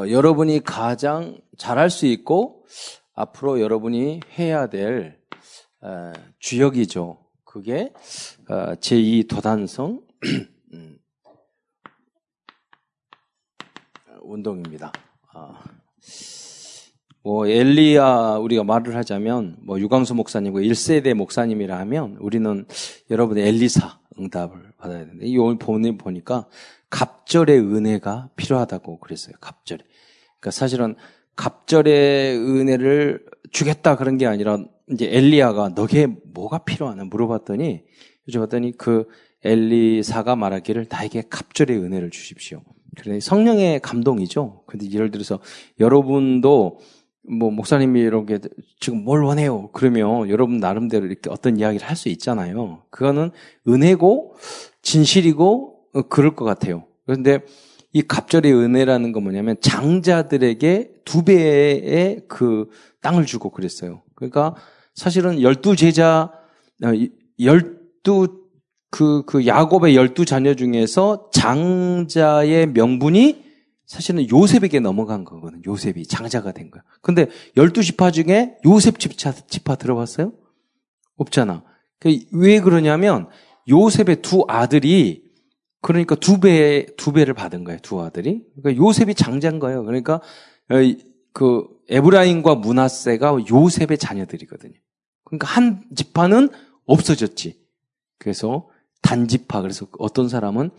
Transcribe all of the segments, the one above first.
어, 여러분이 가장 잘할 수 있고 앞으로 여러분이 해야 될 어, 주역이죠. 그게 어, 제2 도단성 음, 운동입니다. 아, 뭐 엘리야 우리가 말을 하자면 뭐 유광수 목사님과 1세대 목사님이라 하면 우리는 여러분의 엘리사 응답을 받아야 되는데 이 오늘 보니까 갑절의 은혜가 필요하다고 그랬어요. 갑절에. 그러니까 사실은 갑절의 은혜를 주겠다 그런 게 아니라 이제 엘리야가 너게 뭐가 필요하나 물어봤더니 여쭤봤더니 그 엘리사가 말하기를 나에게 갑절의 은혜를 주십시오. 그래 성령의 감동이죠. 근데 예를 들어서 여러분도 뭐 목사님이 이렇게 지금 뭘 원해요? 그러면 여러분 나름대로 이렇게 어떤 이야기를 할 수 있잖아요. 그거는 은혜고 진실이고 어, 그럴 것 같아요. 그런데 이 갑절의 은혜라는 건 뭐냐면 장자들에게 두 배의 그 땅을 주고 그랬어요. 그러니까 사실은 열두 제자, 어, 열두 그, 그 야곱의 열두 자녀 중에서 장자의 명분이 사실은 요셉에게 넘어간 거거든. 요셉이 장자가 된 거야. 근데 열두 지파 중에 요셉 지파, 지파 들어봤어요? 없잖아. 그왜 그러냐면 요셉의 두 아들이 그러니까 두 배, 두 배를 받은 거예요, 두 아들이. 그러니까 요셉이 장자인 거예요. 그러니까, 어, 그, 에브라임과 문하세가 요셉의 자녀들이거든요. 그러니까 한 지파는 없어졌지. 그래서 단지파. 그래서 어떤 사람은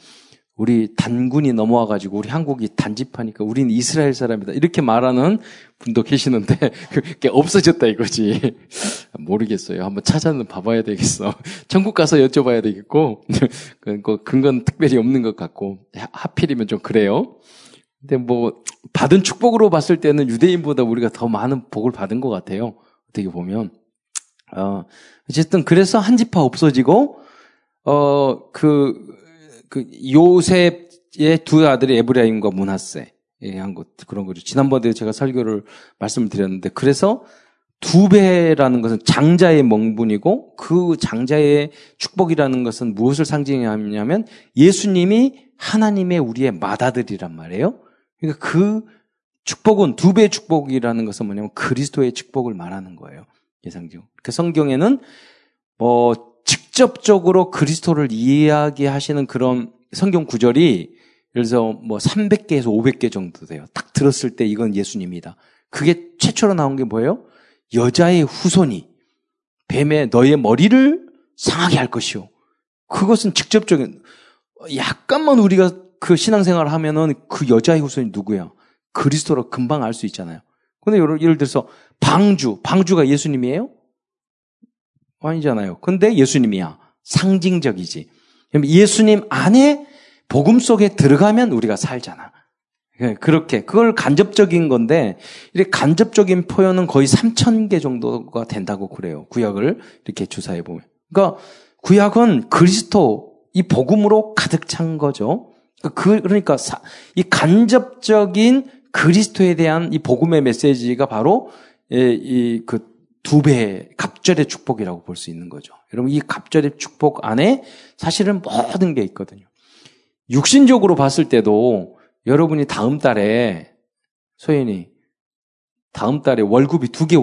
우리 단군이 넘어와 가지고 우리 한국이 단지파니까 우리는 이스라엘 사람이다. 이렇게 말하는 분도 계시는데 그게 없어졌다 이거지. 모르겠어요. 한번 찾아는 봐봐야 되겠어. 천국 가서 여쭤봐야 되겠고 그 근거는 특별히 없는 것 같고 하필이면 좀 그래요. 근데 뭐 받은 축복으로 봤을 때는 유대인보다 우리가 더 많은 복을 받은 것 같아요. 어떻게 보면 어 어쨌든 그래서 한 지파 없어지고 어 그 그 요셉의 두 아들이 에브라임과 문하세 예, 한 것, 그런 거죠. 지난번에 제가 설교를 말씀을 드렸는데, 그래서 두 배라는 것은 장자의 멍분이고, 그 장자의 축복이라는 것은 무엇을 상징하냐면, 예수님이 하나님의 우리의 맏아들이란 말이에요. 그러니까 그 축복은, 두 배의 축복이라는 것은 뭐냐면, 그리스도의 축복을 말하는 거예요. 예상적으로. 그 성경에는, 뭐, 직접적으로 그리스도를 이야기하시는 그런 성경 구절이 예를 들어서 뭐 300개에서 500개 정도 돼요. 딱 들었을 때 이건 예수님이다. 그게 최초로 나온 게 뭐예요? 여자의 후손이 뱀의 너의 머리를 상하게 할 것이요. 그것은 직접적인 약간만 우리가 그 신앙생활을 하면은 그 여자의 후손이 누구야? 그리스도로 금방 알 수 있잖아요. 근데 예를 들어서 방주, 방주가 예수님이에요? 아니잖아요. 근데 예수님이야. 상징적이지. 예수님 안에 복음 속에 들어가면 우리가 살잖아. 예, 그렇게 그걸 간접적인 건데 이렇게 간접적인 표현은 거의 3천 개 정도가 된다고 그래요. 구약을 이렇게 주사해 보면. 그러니까 구약은 그리스도 이 복음으로 가득 찬 거죠. 그 그러니까 이 간접적인 그리스도에 대한 이 복음의 메시지가 바로 예, 이그 두 배의 갑절의 축복이라고 볼 수 있는 거죠. 여러분, 이 갑절의 축복 안에 사실은 모든 게 있거든요. 육신적으로 봤을 때도 여러분이 다음 달에, 소연이, 다음 달에 월급이 두 개,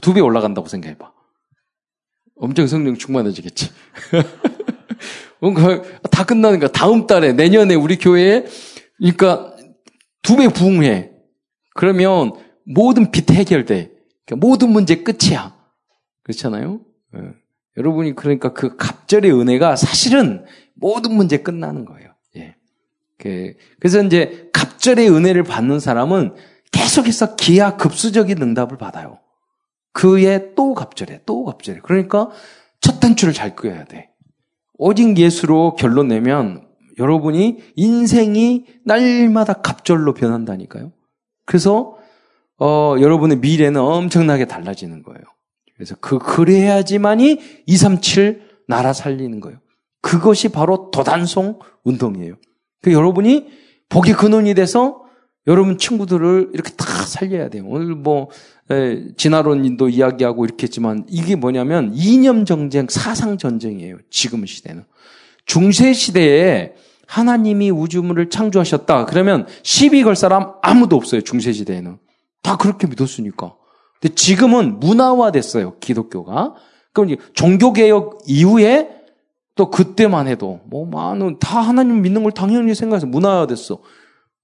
두 배 올라간다고 생각해봐. 엄청 성령 충만해지겠지. 뭔가 다 끝나는 거야. 다음 달에, 내년에 우리 교회에, 그러니까 두 배 부흥해. 그러면 모든 빚 해결돼. 그러니까 모든 문제 끝이야. 그렇잖아요? 예. 여러분이 그러니까 그 갑절의 은혜가 사실은 모든 문제 끝나는 거예요. 예. 그, 그래서 이제 갑절의 은혜를 받는 사람은 계속해서 기하급수적인 응답을 받아요. 그의 또 갑절에, 또 갑절에. 그러니까 첫 단추를 잘 끄어야 돼. 오직 예수로 결론 내면 여러분이 인생이 날마다 갑절로 변한다니까요. 그래서 어, 여러분의 미래는 엄청나게 달라지는 거예요. 그래서 그, 그래야지만이 237 나라 살리는 거예요. 그것이 바로 도단송 운동이에요. 그 여러분이 복의 근원이 돼서 여러분 친구들을 이렇게 다 살려야 돼요. 오늘 뭐, 에, 진화론도 이야기하고 이렇게 했지만 이게 뭐냐면 이념 전쟁, 사상 전쟁이에요. 지금 시대는. 중세 시대에 하나님이 우주물을 창조하셨다. 그러면 시비 걸 사람 아무도 없어요. 중세 시대에는. 다 그렇게 믿었으니까. 근데 지금은 문화화 됐어요. 기독교가. 그럼 종교개혁 이후에 또 그때만 해도 뭐 많은 다 하나님 믿는 걸 당연히 생각해서 문화화 됐어.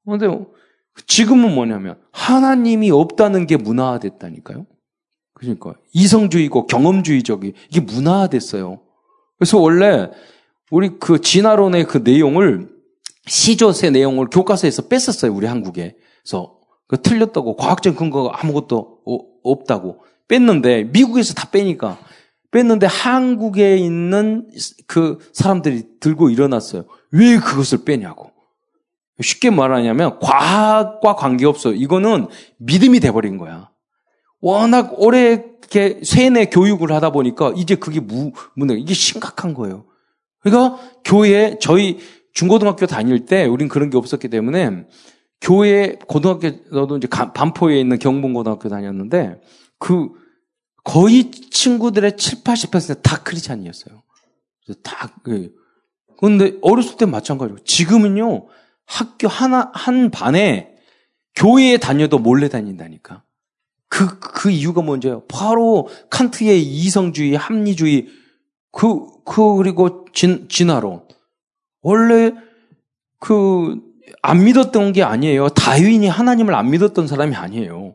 근데 지금은 뭐냐면 하나님이 없다는 게 문화화 됐다니까요. 그러니까 이성주의고 경험주의적이 이게 문화화 됐어요. 그래서 원래 우리 그 진화론의 그 내용을 시조의 내용을 교과서에서 뺐었어요. 우리 한국에. 그래서 그 틀렸다고 과학적 근거가 아무것도 없다고 뺐는데 미국에서 다 빼니까 뺐는데 한국에 있는 그 사람들이 들고 일어났어요. 왜 그것을 빼냐고. 쉽게 말하냐면 과학과 관계없어. 이거는 믿음이 돼버린 거야. 워낙 오래 이렇게 세뇌 교육을 하다 보니까 이제 그게 무, 문제, 이게 심각한 거예요. 그러니까 교회, 저희 중고등학교 다닐 때 우린 그런 게 없었기 때문에 교회, 고등학교, 너도 이제 반포에 있는 경봉고등학교 다녔는데 그 거의 친구들의 7, 80%다 크리스찬이었어요. 다, 그. 근데 어렸을 때 마찬가지고 지금은요, 학교 하나, 한 반에 교회에 다녀도 몰래 다닌다니까. 그, 그 이유가 뭔지요? 바로 칸트의 이성주의, 합리주의, 그, 그, 그리고 진, 진화론. 원래 그, 안 믿었던 게 아니에요. 다윈이 하나님을 안 믿었던 사람이 아니에요.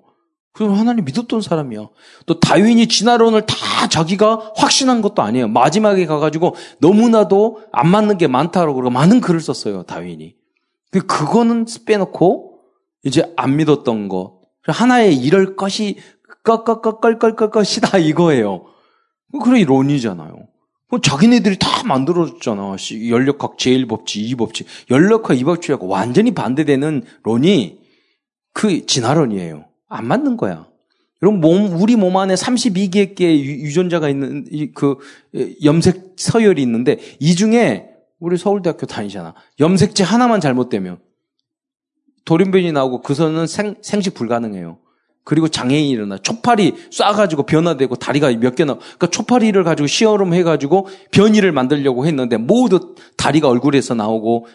그럼 하나님 믿었던 사람이야. 또 다윈이 진화론을 다 자기가 확신한 것도 아니에요. 마지막에 가가지고 너무나도 안 맞는 게 많다고 그러고 많은 글을 썼어요. 다윈이. 그, 그거는 빼놓고 이제 안 믿었던 거. 하나의 이럴 것이 껄껄껄껄껄 것이다 이거예요. 그래 론이잖아요. 자기네들이 다 만들어줬잖아. 연력학 제1법칙, 2법칙. 연력학 2법칙하고 완전히 반대되는 론이 그 진화론이에요. 안 맞는 거야. 여러분 몸 우리 몸 안에 32개 의 유전자가 있는 그 염색 서열이 있는데 이 중에 우리 서울대학교 다니잖아. 염색체 하나만 잘못되면 돌연변이 나오고 그 선은 생, 생식 불가능해요. 그리고 장애인이 일어나. 초파리 쏴가지고 변화되고 다리가 몇 개나. 그러니까 초파리를 가지고 시어름 해가지고 변이를 만들려고 했는데 모두 다리가 얼굴에서 나오고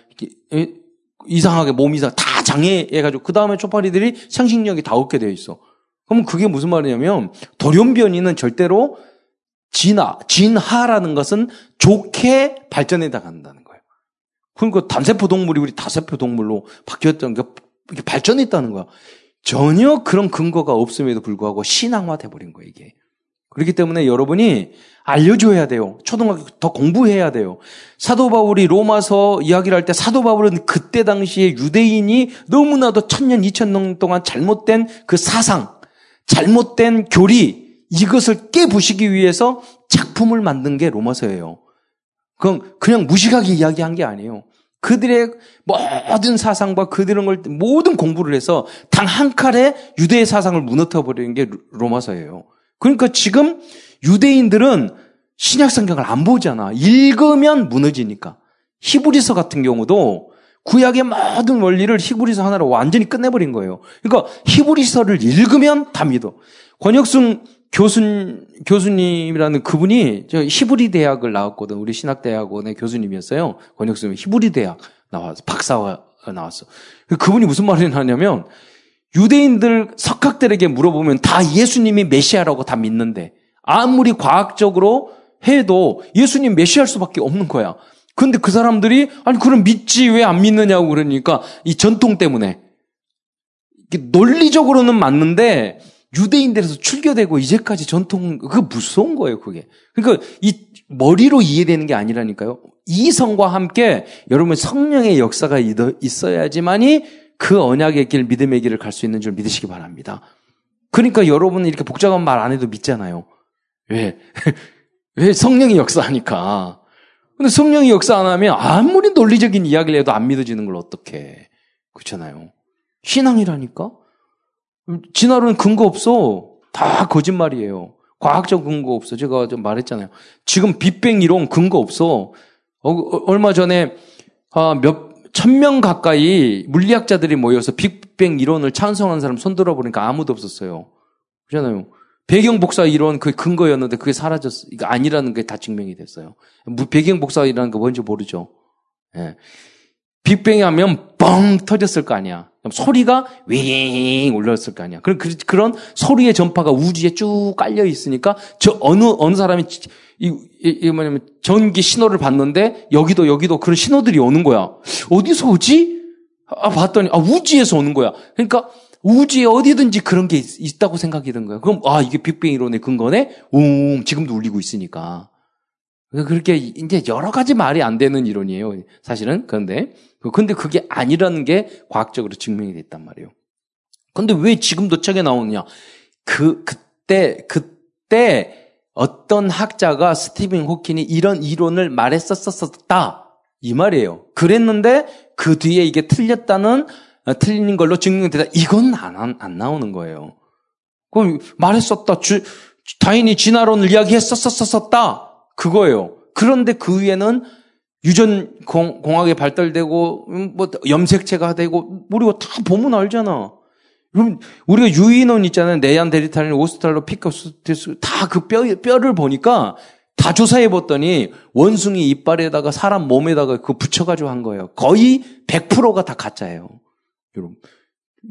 이상하게 몸이 다 장애해가지고 그 다음에 초파리들이 상식력이 다 없게 되어 있어. 그러면 그게 무슨 말이냐면 돌연변이는 절대로 진화, 진화라는 것은 좋게 발전해 나간다는 거예요. 그러니까 단세포 동물이 우리 다세포 동물로 바뀌었던 게 발전했다는 거야. 전혀 그런 근거가 없음에도 불구하고 신앙화 돼 버린 거예요, 이게. 그렇기 때문에 여러분이 알려줘야 돼요. 초등학교 더 공부해야 돼요. 사도 바울이 로마서 이야기를 할 때 사도 바울은 그때 당시에 유대인이 너무나도 천년, 이천년 동안 잘못된 그 사상, 잘못된 교리, 이것을 깨부시기 위해서 작품을 만든 게 로마서예요. 그건 그냥 무식하게 이야기한 게 아니에요. 그들의 모든 사상과 그들의 걸 모든 공부를 해서 단한 칼에 유대의 사상을 무너뜨려 버리는 게 로마서예요. 그러니까 지금 유대인들은 신약 성경을 안 보잖아. 읽으면 무너지니까. 히브리서 같은 경우도 구약의 모든 원리를 히브리서 하나로 완전히 끝내버린 거예요. 그러니까 히브리서를 읽으면 다 믿어. 권혁순 교수, 교수님이라는 그분이 저 히브리 대학을 나왔거든. 우리 신학대학원의 교수님이었어요. 권혁순 히브리 대학 나와서 박사가 나왔어. 그분이 무슨 말을 하냐면 유대인들 석학들에게 물어보면 다 예수님이 메시아라고 다 믿는데 아무리 과학적으로 해도 예수님 메시아일 수밖에 없는 거야. 근데 그 사람들이 아니 그럼 믿지 왜 안 믿느냐고 그러니까 이 전통 때문에 논리적으로는 맞는데 유대인들에서 출교되고 이제까지 전통 그 무서운 거예요 그게. 그러니까 이 머리로 이해되는 게 아니라니까요. 이성과 함께 여러분 성령의 역사가 있어야지만이 그 언약의 길, 믿음의 길을 갈 수 있는 줄 믿으시기 바랍니다. 그러니까 여러분은 이렇게 복잡한 말 안 해도 믿잖아요. 왜? 왜 성령이 역사하니까. 근데 성령이 역사 안 하면 아무리 논리적인 이야기를 해도 안 믿어지는 걸 어떻게. 그렇잖아요. 신앙이라니까? 진화론은 근거 없어. 다 거짓말이에요. 과학적 근거 없어. 제가 좀 말했잖아요. 지금 빅뱅 이론 근거 없어. 어, 얼마 전에 아, 몇 천 명 가까이 물리학자들이 모여서 빅뱅 이론을 찬성한 사람 손들어 보니까 아무도 없었어요. 그렇잖아요. 배경 복사 이론 그 근거였는데 그게 사라졌어. 이거 아니라는 게 다 증명이 됐어요. 배경 복사이라는 거 뭔지 모르죠. 예. 빅뱅이 하면 뻥 터졌을 거 아니야. 소리가 윙 올렸을 거 아니야. 그런 그, 그런 소리의 전파가 우주에 쭉 깔려 있으니까 저 어느 어느 사람이 이, 이, 이 뭐냐면 전기 신호를 받는데 여기도 여기도 그런 신호들이 오는 거야. 어디서 오지? 아 봤더니 아 우주에서 오는 거야. 그러니까 우주에 어디든지 그런 게 있, 다고 생각이 든 거야. 그럼 아 이게 빅뱅 이론의 근거네. 웅 지금도 울리고 있으니까. 그렇게 이제 여러 가지 말이 안 되는 이론이에요. 사실은 그런데 근데 그게 아니라는 게 과학적으로 증명이 됐단 말이에요. 근데 왜 지금도 책에 나오느냐? 그 그때 그때 어떤 학자가 스티븐 호킨이 이런 이론을 말했었었다 이 말이에요. 그랬는데 그 뒤에 이게 틀렸다는 어, 틀린 걸로 증명되다 이건 안, 안 나오는 거예요. 그럼 말했었다. 주, 다인이 진화론을 이야기했었었었다. 그거예요. 그런데 그 위에는 유전 공, 학이 발달되고 음, 뭐 염색체가 되고 우리가 다 보면 알잖아. 그럼 우리가 유인원 있잖아요. 내안 데리탈린, 오스트랄로, 피카스티스 다 그 뼈, 뼈를 보니까 다 조사해 봤더니 원숭이 이빨에다가 사람 몸에다가 그 붙여가지고 한 거예요. 거의 100%가 다 가짜예요. 여러분.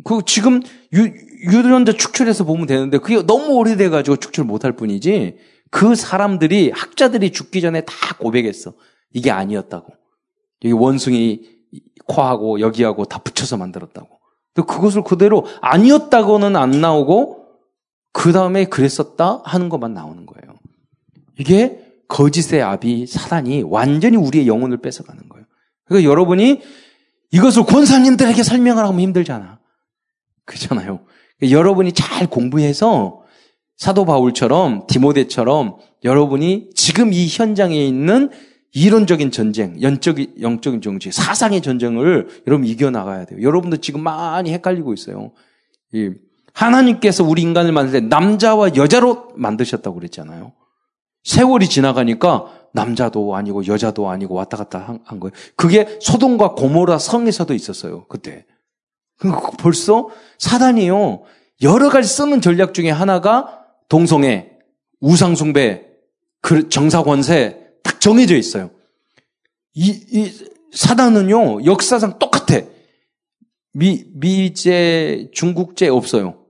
그 지금 유, 유전자 축출해서 보면 되는데 그게 너무 오래돼가지고 축출 못할 뿐이지 그 사람들이 학자들이 죽기 전에 다 고백했어. 이게 아니었다고. 여기 원숭이 코하고 여기하고 다 붙여서 만들었다고. 그것을 그대로 아니었다고는 안 나오고 그 다음에 그랬었다 하는 것만 나오는 거예요. 이게 거짓의 아비 사단이 완전히 우리의 영혼을 뺏어가는 거예요. 그러니까 여러분이 이것을 권사님들에게 설명을 하면 힘들잖아. 그렇잖아요. 그러니까 여러분이 잘 공부해서 사도 바울처럼 디모데처럼 여러분이 지금 이 현장에 있는 이론적인 전쟁, 영적인, 영적인 정치, 사상의 전쟁을 여러분 이겨나가야 돼요. 여러분도 지금 많이 헷갈리고 있어요. 하나님께서 우리 인간을 만들 때 남자와 여자로 만드셨다고 그랬잖아요. 세월이 지나가니까 남자도 아니고 여자도 아니고 왔다 갔다 한, 한 거예요. 그게 소돔과 고모라 성에서도 있었어요. 그때. 벌써 사단이요. 여러 가지 쓰는 전략 중에 하나가 동성애, 우상숭배, 그 정사권세, 딱 정해져 있어요. 이, 이 사단은요, 역사상 똑같아. 미, 미제, 중국제 없어요.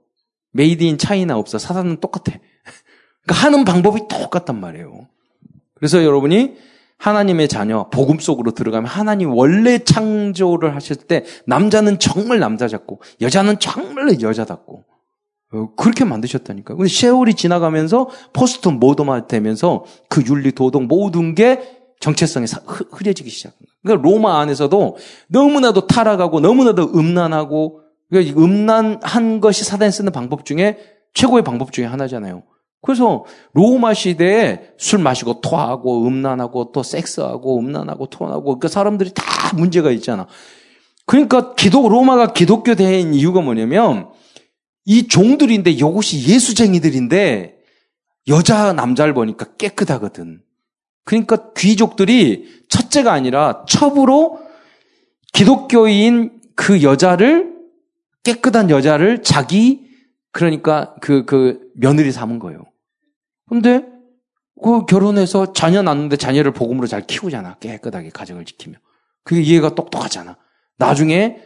made in China 없어. 사단은 똑같아. 그러니까 하는 방법이 똑같단 말이에요. 그래서 여러분이 하나님의 자녀, 복음 속으로 들어가면 하나님 원래 창조를 하실 때 남자는 정말 남자답고 여자는 정말 여자답고 어, 그렇게 만드셨다니까요. 근데 세월이 지나가면서 postmodern화 되면서 그 윤리, 도덕 모든 게 정체성이 흐려지기 시작한 거예요. 그러니까 로마 안에서도 너무나도 타락하고 너무나도 음란하고 그러니까 음란한 것이 사단이 쓰는 방법 중에 최고의 방법 중에 하나잖아요. 그래서 로마 시대에 술 마시고 토하고 음란하고 또 섹스하고 음란하고 토하고 그러니까 사람들이 다 문제가 있잖아. 그러니까 기독 로마가 기독교 대회인 이유가 뭐냐면 이 종들인데 이것이 예수쟁이들인데 여자 남자를 보니까 깨끗하거든. 그러니까 귀족들이 첫째가 아니라 첩으로 기독교인 그 여자를 깨끗한 여자를 자기 그러니까 그, 그 며느리 삼은 거예요. 근데 그 결혼해서 자녀 낳는데 자녀를 복음으로 잘 키우잖아. 깨끗하게 가정을 지키며. 그게 이해가 똑똑하잖아. 나중에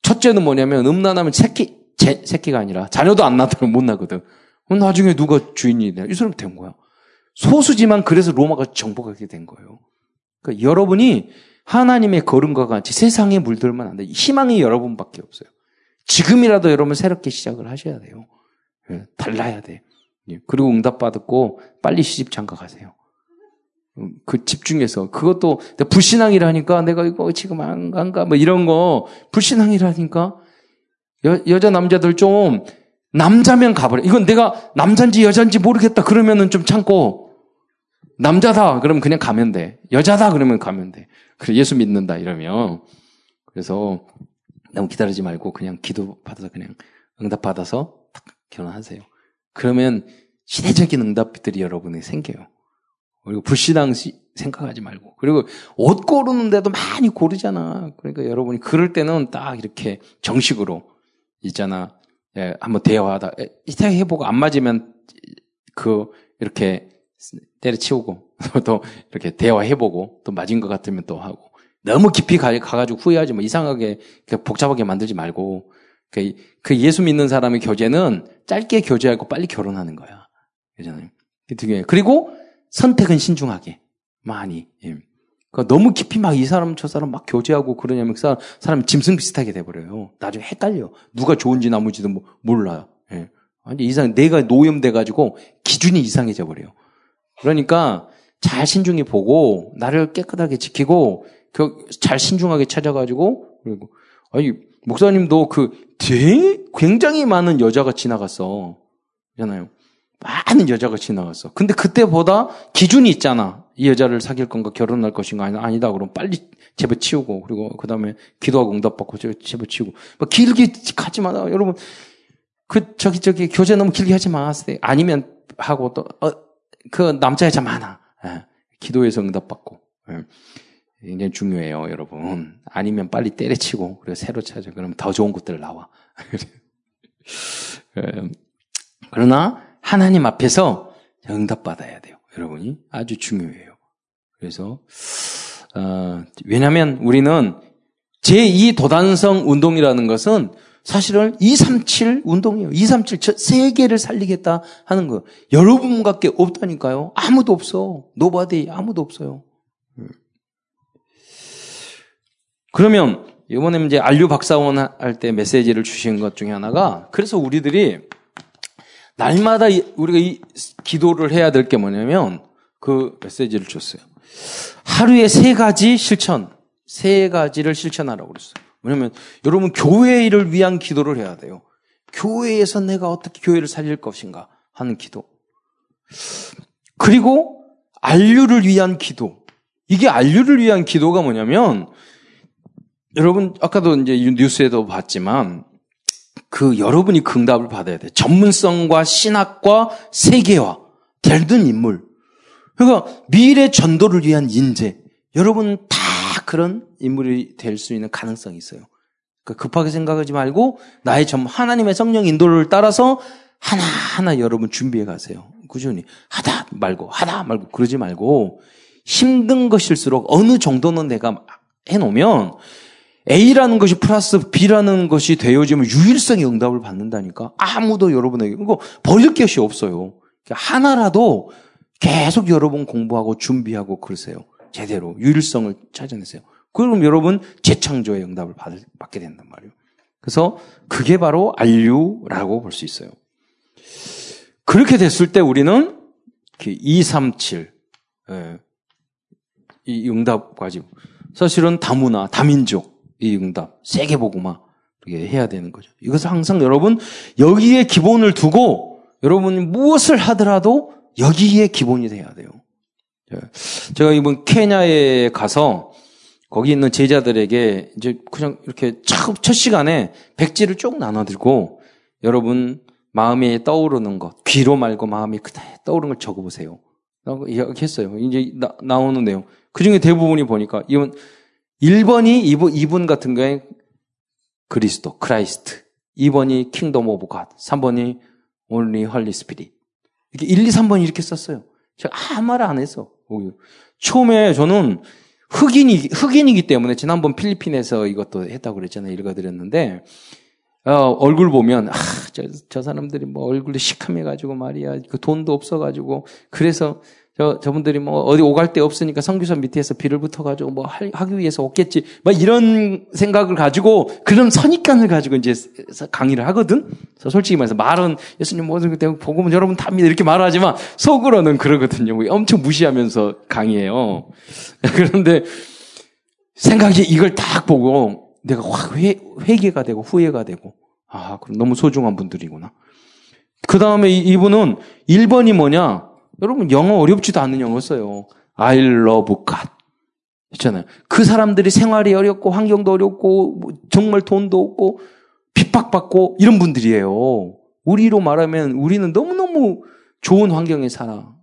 첫째는 뭐냐면 음란하면 새끼 제, 새끼가 아니라 자녀도 안 낳다면 못 나거든. 나중에 누가 주인이 돼? 이 사람 된 거야. 소수지만 그래서 로마가 정복하게 된 거예요. 그러니까 여러분이 하나님의 걸음과 같이 세상에 물들면 안 돼. 희망이 여러분밖에 없어요. 지금이라도 여러분 새롭게 시작을 하셔야 돼요. 예, 달라야 돼. 예, 그리고 응답 받았고 빨리 시집 장가 가세요. 음, 그 집중해서 그것도 불신앙이라니까 내가 이거 지금 안 간가 뭐 이런 거 불신앙이라니까 여, 여자 남자들 좀 남자면 가버려. 이건 내가 남잔지 여잔지 모르겠다 그러면은 좀 참고 남자다 그러면 그냥 가면 돼. 여자다 그러면 가면 돼. 그래 예수 믿는다 이러면 그래서 너무 기다리지 말고 그냥 기도 받아서 그냥 응답 받아서 딱 결혼하세요. 그러면 시대적인 응답들이 여러분에 생겨요. 그리고 불신앙 생각하지 말고. 그리고 옷 고르는데도 많이 고르잖아. 그러니까 여러분이 그럴 때는 딱 이렇게 정식으로 있잖아. 예, 한번 대화하다. 이렇게 해보고 안 맞으면 그 이렇게 때려치우고 또 이렇게 대화해보고 또 맞은 것 같으면 또 하고 너무 깊이 가, 가가지고 후회하지 뭐 이상하게 복잡하게 만들지 말고 그, 그 예수 믿는 사람의 교제는 짧게 교제하고 빨리 결혼하는 거야. 그잖아요. 그리고 선택은 신중하게 많이. 예. 그러니까 너무 깊이 막 이 사람 저 사람 막 교제하고 그러냐면 그 사람, 사람 짐승 비슷하게 돼버려요. 나중에 헷갈려. 누가 좋은지 나머지도 뭐, 몰라요. 예. 완전 이상, 내가 노염돼가지고 기준이 이상해져 버려요. 그러니까 잘 신중히 보고 나를 깨끗하게 지키고 잘 신중하게 찾아가지고 그리고 아니 목사님도 그 되게 굉장히 많은 여자가 지나갔어. 잖아요. 많은 여자가 지나갔어. 근데 그때보다 기준이 있잖아. 이 여자를 사귈 건가 결혼할 것인가 아니다. 그럼 빨리 제어치우고 그리고 그 다음에 기도하고 응답받고 제어치우고 뭐 길게 가지 마. 여러분 그 저기 저기 교제 너무 길게 하지 마세요. 아니면 하고 또 어, 그 남자 여자 많아. 예. 기도해서 응답받고. 예. 굉장히 중요해요, 여러분. 아니면 빨리 때려치고, 그리고 새로 찾아. 그러면 더 좋은 것들 나와. 예. 그러나, 하나님 앞에서 응답받아야 돼요. 여러분이. 아주 중요해요. 그래서, 어, 왜냐면 우리는 제2 도단성 운동이라는 것은 사실은 237 운동이에요. 237 세계를 살리겠다 하는 거. 여러분밖에 없다니까요. 아무도 없어. nobody 아무도 없어요. 그러면 이번에 이제 안류 박사원 할 때 메시지를 주신 것 중에 하나가 그래서 우리들이 날마다 우리가 이 기도를 해야 될 게 뭐냐면 그 메시지를 줬어요. 하루에 세 가지 실천, 세 가지를 실천하라고 그랬어요. 왜냐면 여러분 교회를 위한 기도를 해야 돼요. 교회에서 내가 어떻게 교회를 살릴 것인가 하는 기도. 그리고 안류를 위한 기도. 이게 안류를 위한 기도가 뭐냐면 여러분 아까도 이제 뉴스에도 봤지만 그 여러분이 긍답을 받아야 돼. 전문성과 신학과 세계화 될든 인물. 그러니까 미래 전도를 위한 인재. 여러분 다 그런 인물이 될 수 있는 가능성이 있어요. 그러니까 급하게 생각하지 말고 나의 점 하나님의 성령 인도를 따라서 하나하나 여러분 준비해 가세요. 꾸준히 하다 말고 하다 말고 그러지 말고 힘든 것일수록 어느 정도는 내가 해 놓으면 A라는 것이 플러스 B라는 것이 되어지면 유일성의 응답을 받는다니까. 아무도 여러분에게 이거 버릴 것이 없어요. 하나라도 계속 여러분 공부하고 준비하고 그러세요. 제대로 유일성을 찾아내세요. 그럼 여러분 재창조의 응답을 받을, 받게 된단 말이에요. 그래서 그게 바로 안류라고 볼 수 있어요. 그렇게 됐을 때 우리는 237, 예, 이 응답 가지고 사실은 다문화, 다민족 이 응답, 세계보고마 이렇게 해야 되는 거죠. 이것은 항상 여러분 여기에 기본을 두고 여러분이 무엇을 하더라도 여기에 기본이 돼야 돼요. 예. 제가 이번 케냐에 가서 거기 있는 제자들에게 이제 그냥 이렇게 첫, 첫 시간에 백지를 쭉 나눠들고 여러분 마음에 떠오르는 것, 귀로 말고 마음에 그대 떠오르는 걸 적어보세요. 이렇게 했어요. 이제 나, 나오는 내용. 그 중에 대부분이 보니까 이번 1번이 이분, 이분 같은 경우에 그리스도, Christ. 2번이 kingdom of God. 3번이 only Holy Spirit. 이렇게 1, 2, 3번 이렇게 썼어요. 제가 아무 말안 했어. 처음에 저는 흑인이, 흑인이기 때문에 지난번 필리핀에서 이것도 했다고 그랬잖아요. 읽어드렸는데, 어, 얼굴 보면, 아, 저, 저 사람들이 뭐 얼굴이 시커매가지고 말이야. 그 돈도 없어가지고. 그래서 저, 저분들이 뭐 어디 오갈 데 없으니까 성교사 밑에서 비를 붙어가지고 뭐 하기 위해서 없겠지. 막 이런 생각을 가지고 그런 선입관을 가지고 이제 강의를 하거든. 그래서 솔직히 말해서 말은 예수님 모든 것 때문에 복음은 여러분 다 믿어 이렇게 말하지만 속으로는 그러거든요. 엄청 무시하면서 강의해요. 그런데 생각이 이걸 딱 보고 내가 확 회, 회개가 되고 후회가 되고 아, 그럼 너무 소중한 분들이구나. 그 다음에 이분은 1번이 뭐냐? 여러분 영어 어렵지도 않은 영어 써요. I love God. 있잖아요. 그 사람들이 생활이 어렵고 환경도 어렵고 뭐 정말 돈도 없고 핍박받고 이런 분들이에요. 우리로 말하면 우리는 너무너무 좋은 환경에 살아.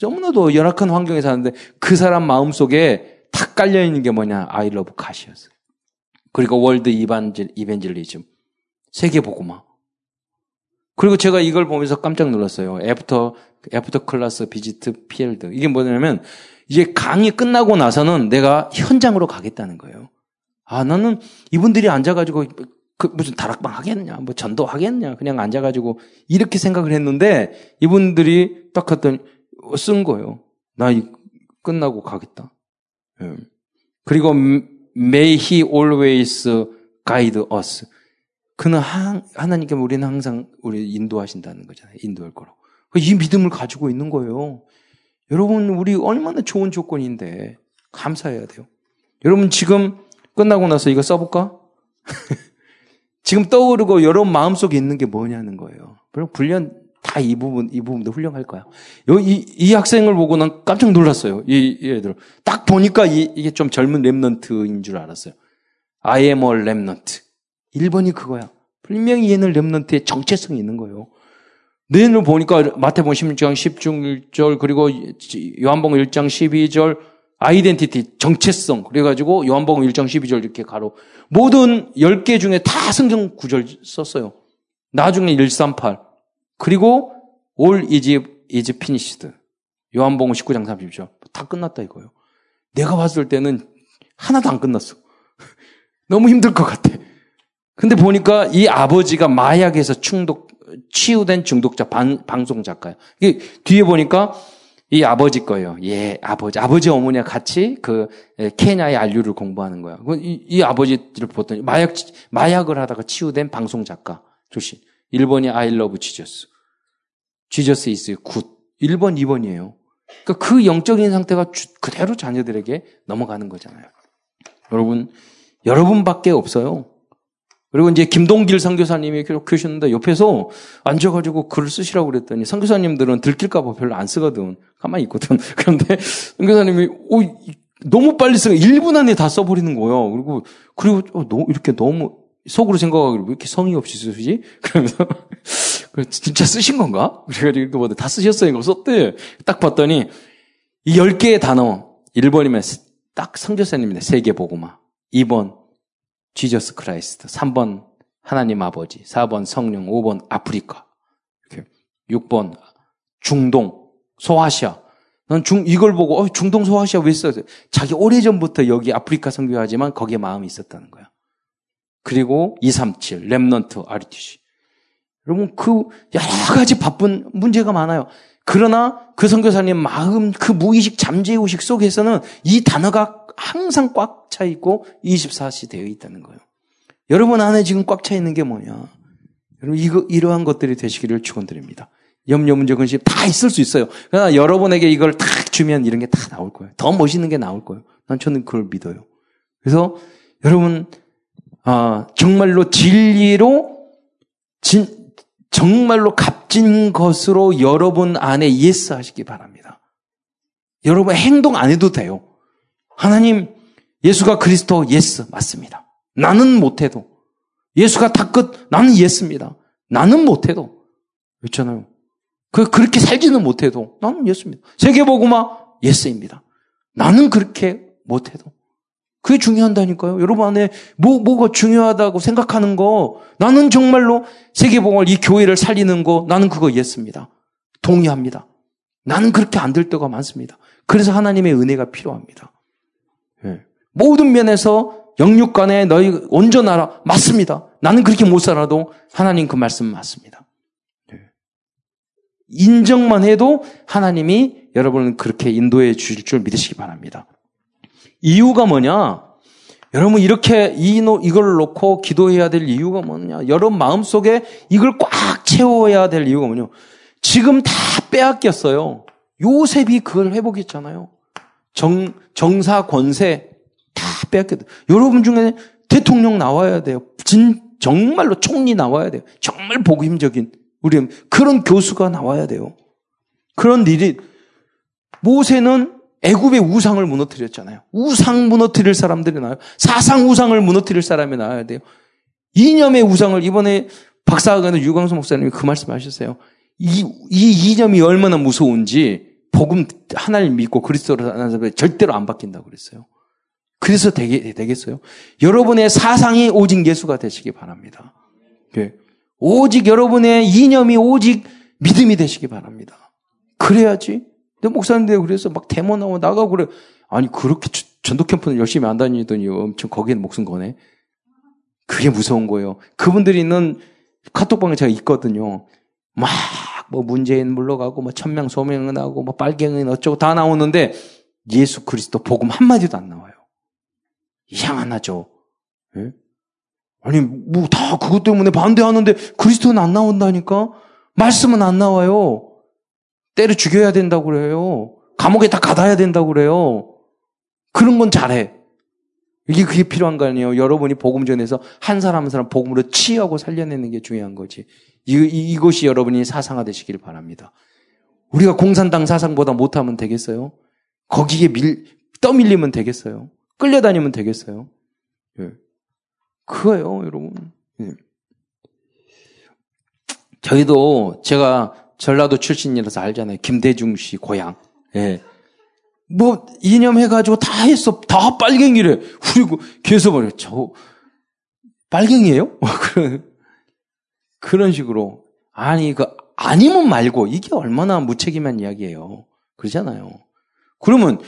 너무나도 열악한 환경에 사는데 그 사람 마음속에 탁 깔려 있는 게 뭐냐? I love God이었어요. 그리고 world evangel evangelism 세계 복음화. 그리고 제가 이걸 보면서 깜짝 놀랐어요. after after class visit field. 이게 뭐냐면 이제 강의 끝나고 나서는 내가 현장으로 가겠다는 거예요. 아, 나는 이분들이 앉아가지고 그 무슨 다락방 하겠냐, 뭐 전도 하겠냐, 그냥 앉아가지고 이렇게 생각을 했는데 이분들이 딱 갔더니 쓴 거예요. 나 끝나고 가겠다. 예. 그리고 May He always guide us. 그는 하, 하나님께 우리는 항상 우리 인도하신다는 거잖아요. 인도할 거로. 이 믿음을 가지고 있는 거예요. 여러분, 우리 얼마나 좋은 조건인데 감사해야 돼요. 여러분 지금 끝나고 나서 이거 써볼까? 지금 떠오르고 여러분 마음속에 있는 게 뭐냐는 거예요. 물론 훈련 다 이 부분, 이 부분도 훌륭할 거야. 이, 이 학생을 보고 난 깜짝 놀랐어요. 이, 이 애들. 딱 보니까 이, 이게 좀 젊은 remnant인 줄 알았어요. I am a remnant. 1번이 그거야. 분명히 얘는 remnant의 정체성이 있는 거예요. 내일을 보니까 마태복음 16장 10중 1절 그리고 요한복음 1장 12절 identity 정체성 그래가지고 요한복음 1장 12절 이렇게 가로 모든 10개 중에 다 성경 구절 썼어요. 나중에 138 그리고 all is, is finished 요한복음 19장 30절 다 끝났다 이거예요. 내가 봤을 때는 하나도 안 끝났어. 너무 힘들 것 같아. 근데 보니까 이 아버지가 마약에서 충독 치유된 중독자 방, 방송 작가예요. 이게 뒤에 보니까 이 아버지 거예요. 예, 아버지. 아버지 어머니와 같이 그 케냐의 안류를 공부하는 거야. 이, 이 아버지를 보더니 마약, 마약을 하다가 치유된 방송 작가 출신. 1번이 I love Jesus. Jesus is good. 1번, 2번이에요. 그러니까 그 영적인 상태가 그대로 자녀들에게 넘어가는 거잖아요. 여러분, 여러분밖에 없어요. 그리고 이제 김동길 선교사님이 계셨는데 옆에서 앉아가지고 글을 쓰시라고 그랬더니 선교사님들은 들킬까봐 별로 안 쓰거든. 가만히 있거든. 그런데 선교사님이 오, 너무 빨리 쓰고 1분 안에 다 써버리는 거예요. 그리고 그리고 어, 너, 이렇게 너무 속으로 생각하기로 왜 이렇게 성의 없이 쓰지? 그러면서 진짜 쓰신 건가? 그래가지고 이거 뭐다 쓰셨어요. 이거 썼대. 딱 봤더니 이 10개의 단어 1번이면 딱 선교사님인데 세계 복음화 2번 Jesus Christ. 3번 하나님 아버지. 4번 성령. 5번 아프리카. 이렇게. 6번 중동. 소아시아. 난 중, 이걸 보고, 어, 중동 소아시아 왜 써? 자기 오래전부터 여기 아프리카 선교하지만 거기에 마음이 있었다는 거야. 그리고 237, remnant, RUTC. 여러분, 그, 여러 가지 바쁜 문제가 많아요. 그러나 그 선교사님 마음, 그 무의식 잠재의식 속에서는 이 단어가 항상 꽉 차 있고 24시 되어 있다는 거예요. 여러분 안에 지금 꽉 차 있는 게 뭐냐? 여러분 이거 이러한 것들이 되시기를 축원드립니다. 염려, 문제, 근심 다 있을 수 있어요. 그러나 여러분에게 이걸 딱 주면 이런 게 다 나올 거예요. 더 멋있는 게 나올 거예요. 난 저는 그걸 믿어요. 그래서 여러분 아, 정말로 진리로 진, 정말로 값진 것으로 여러분 안에 yes 하시기 바랍니다. 여러분 행동 안 해도 돼요. 하나님, 예수가 그리스도 yes 맞습니다. 나는 못해도. 예수가 다 끝, 나는 yes입니다. 나는 못해도. 그렇잖아요. 그, 그렇게 살지는 못해도 나는 yes입니다. 세계복음화 yes입니다. 나는 그렇게 못해도. 그게 중요한다니까요. 여러분 안에 뭐, 뭐가 중요하다고 생각하는 거, 나는 정말로 세계복음을 이 교회를 살리는 거, 나는 그거 yes입니다. 동의합니다. 나는 그렇게 안 될 때가 많습니다. 그래서 하나님의 은혜가 필요합니다. 예. 모든 면에서 영육 간에 너희 온전하라. 맞습니다. 나는 그렇게 못 살아도 하나님 그 말씀 맞습니다. 예. 인정만 해도 하나님이 여러분을 그렇게 인도해 주실 줄 믿으시기 바랍니다. 이유가 뭐냐? 여러분 이렇게 이 이걸 놓고 기도해야 될 이유가 뭐냐? 여러분 마음속에 이걸 꽉 채워야 될 이유가 뭐냐? 지금 다 빼앗겼어요. 요셉이 그걸 회복했잖아요. 정, 정사 권세 다 빼앗겼다. 여러분 중에 대통령 나와야 돼요. 진, 정말로 총리 나와야 돼요. 정말 복임적인 우리 그런 교수가 나와야 돼요. 그런 일이 모세는 애굽의 우상을 무너뜨렸잖아요. 우상 무너뜨릴 사람들이 나와요. 사상 우상을 무너뜨릴 사람이 나와야 돼요. 이념의 우상을 이번에 박사학원의 유광수 목사님이 그 말씀하셨어요. 이, 이 이념이 얼마나 무서운지 복음 하나를 믿고 그리스도를 사는 사람이 절대로 안 바뀐다고 그랬어요. 그래서 되게, 되겠어요? 여러분의 사상이 오직 예수가 되시기 바랍니다. 오직 여러분의 이념이 오직 믿음이 되시기 바랍니다. 그래야지. 내 목사님들 그래서 막 데모 나오고 나가고 그래. 아니, 그렇게 전도 캠프는 열심히 안 다니더니 엄청 거기에 목숨 거네. 그게 무서운 거예요. 그분들이 있는 카톡방에 제가 있거든요. 막, 뭐, 문재인 물러가고, 뭐, 천명 소명은 하고, 뭐, 빨갱은 어쩌고 다 나오는데, 예수 그리스도 복음 한마디도 안 나와요. 이상하죠. 예? 아니, 뭐, 다 그것 때문에 반대하는데, 그리스도는 안 나온다니까? 말씀은 안 나와요. 때려 죽여야 된다고 그래요. 감옥에 다 가둬야 된다고 그래요. 그런 건 잘해. 이게 그게 필요한 거 아니에요. 여러분이 복음 전에서 한 사람 한 사람 복음으로 치유하고 살려내는 게 중요한 거지. 이, 이, 이것이 여러분이 사상화 되시길 바랍니다. 우리가 공산당 사상보다 못하면 되겠어요? 거기에 밀, 떠밀리면 되겠어요? 끌려다니면 되겠어요? 예. 그거예요, 여러분. 예. 저희도 제가 전라도 출신이라서 알잖아요. 김대중 씨 고향. 예. 뭐 이념해가지고 다 했어. 다 빨갱이래. 그리고 계속 말해. 저 빨갱이에요? 그런 그런 식으로 아니 그 아니면 말고 이게 얼마나 무책임한 이야기예요. 그러잖아요. 그러면